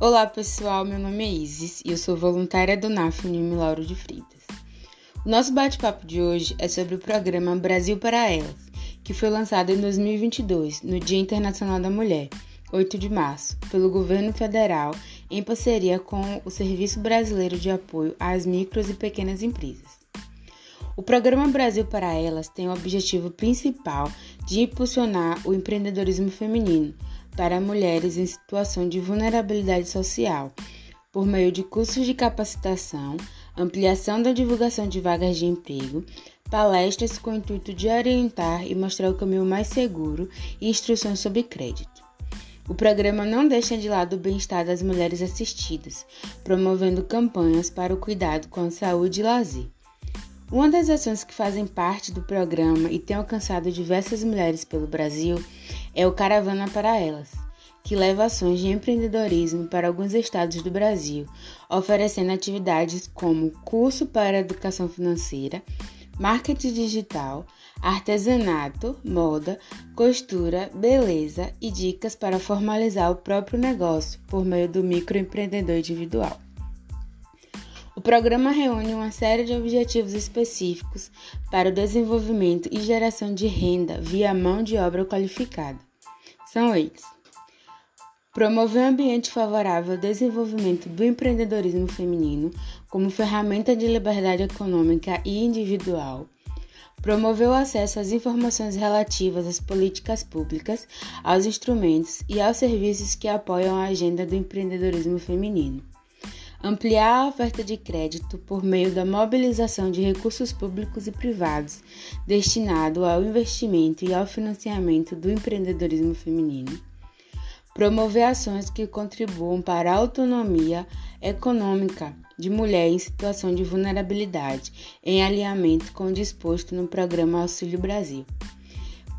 Olá pessoal, meu nome é Isis e eu sou voluntária do NAF Unime Lauro de Freitas. O nosso bate-papo de hoje é sobre o programa Brasil para Elas, que foi lançado em 2022, no Dia Internacional da Mulher, 8 de março, pelo governo federal em parceria com o Serviço Brasileiro de Apoio às Micros e Pequenas Empresas. O programa Brasil para Elas tem o objetivo principal de impulsionar o empreendedorismo feminino para mulheres em situação de vulnerabilidade social, por meio de cursos de capacitação, ampliação da divulgação de vagas de emprego, palestras com o intuito de orientar e mostrar o caminho mais seguro e instruções sobre crédito. O programa não deixa de lado o bem-estar das mulheres assistidas, promovendo campanhas para o cuidado com a saúde e lazer. Uma das ações que fazem parte do programa e tem alcançado diversas mulheres pelo Brasil é o Caravana para Elas, que leva ações de empreendedorismo para alguns estados do Brasil, oferecendo atividades como curso para educação financeira, marketing digital, artesanato, moda, costura, beleza e dicas para formalizar o próprio negócio por meio do microempreendedor individual. O programa reúne uma série de objetivos específicos para o desenvolvimento e geração de renda via mão de obra qualificada. São eles: promover um ambiente favorável ao desenvolvimento do empreendedorismo feminino como ferramenta de liberdade econômica e individual. Promover o acesso às informações relativas às políticas públicas, aos instrumentos e aos serviços que apoiam a agenda do empreendedorismo feminino ampliar a oferta de crédito por meio da mobilização de recursos públicos e privados destinado ao investimento e ao financiamento do empreendedorismo feminino, promover ações que contribuam para a autonomia econômica de mulheres em situação de vulnerabilidade, em alinhamento com o disposto no programa Auxílio Brasil.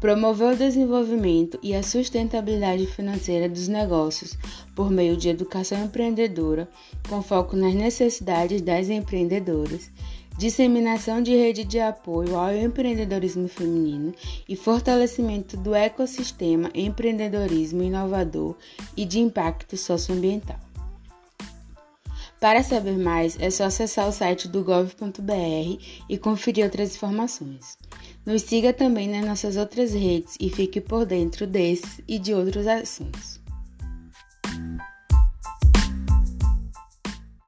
Promover o desenvolvimento e a sustentabilidade financeira dos negócios por meio de educação empreendedora, com foco nas necessidades das empreendedoras, disseminação de rede de apoio ao empreendedorismo feminino e fortalecimento do ecossistema empreendedorismo inovador e de impacto socioambiental. Para saber mais, é só acessar o site do gov.br e conferir outras informações. Nos siga também nas nossas outras redes e fique por dentro desses e de outros assuntos.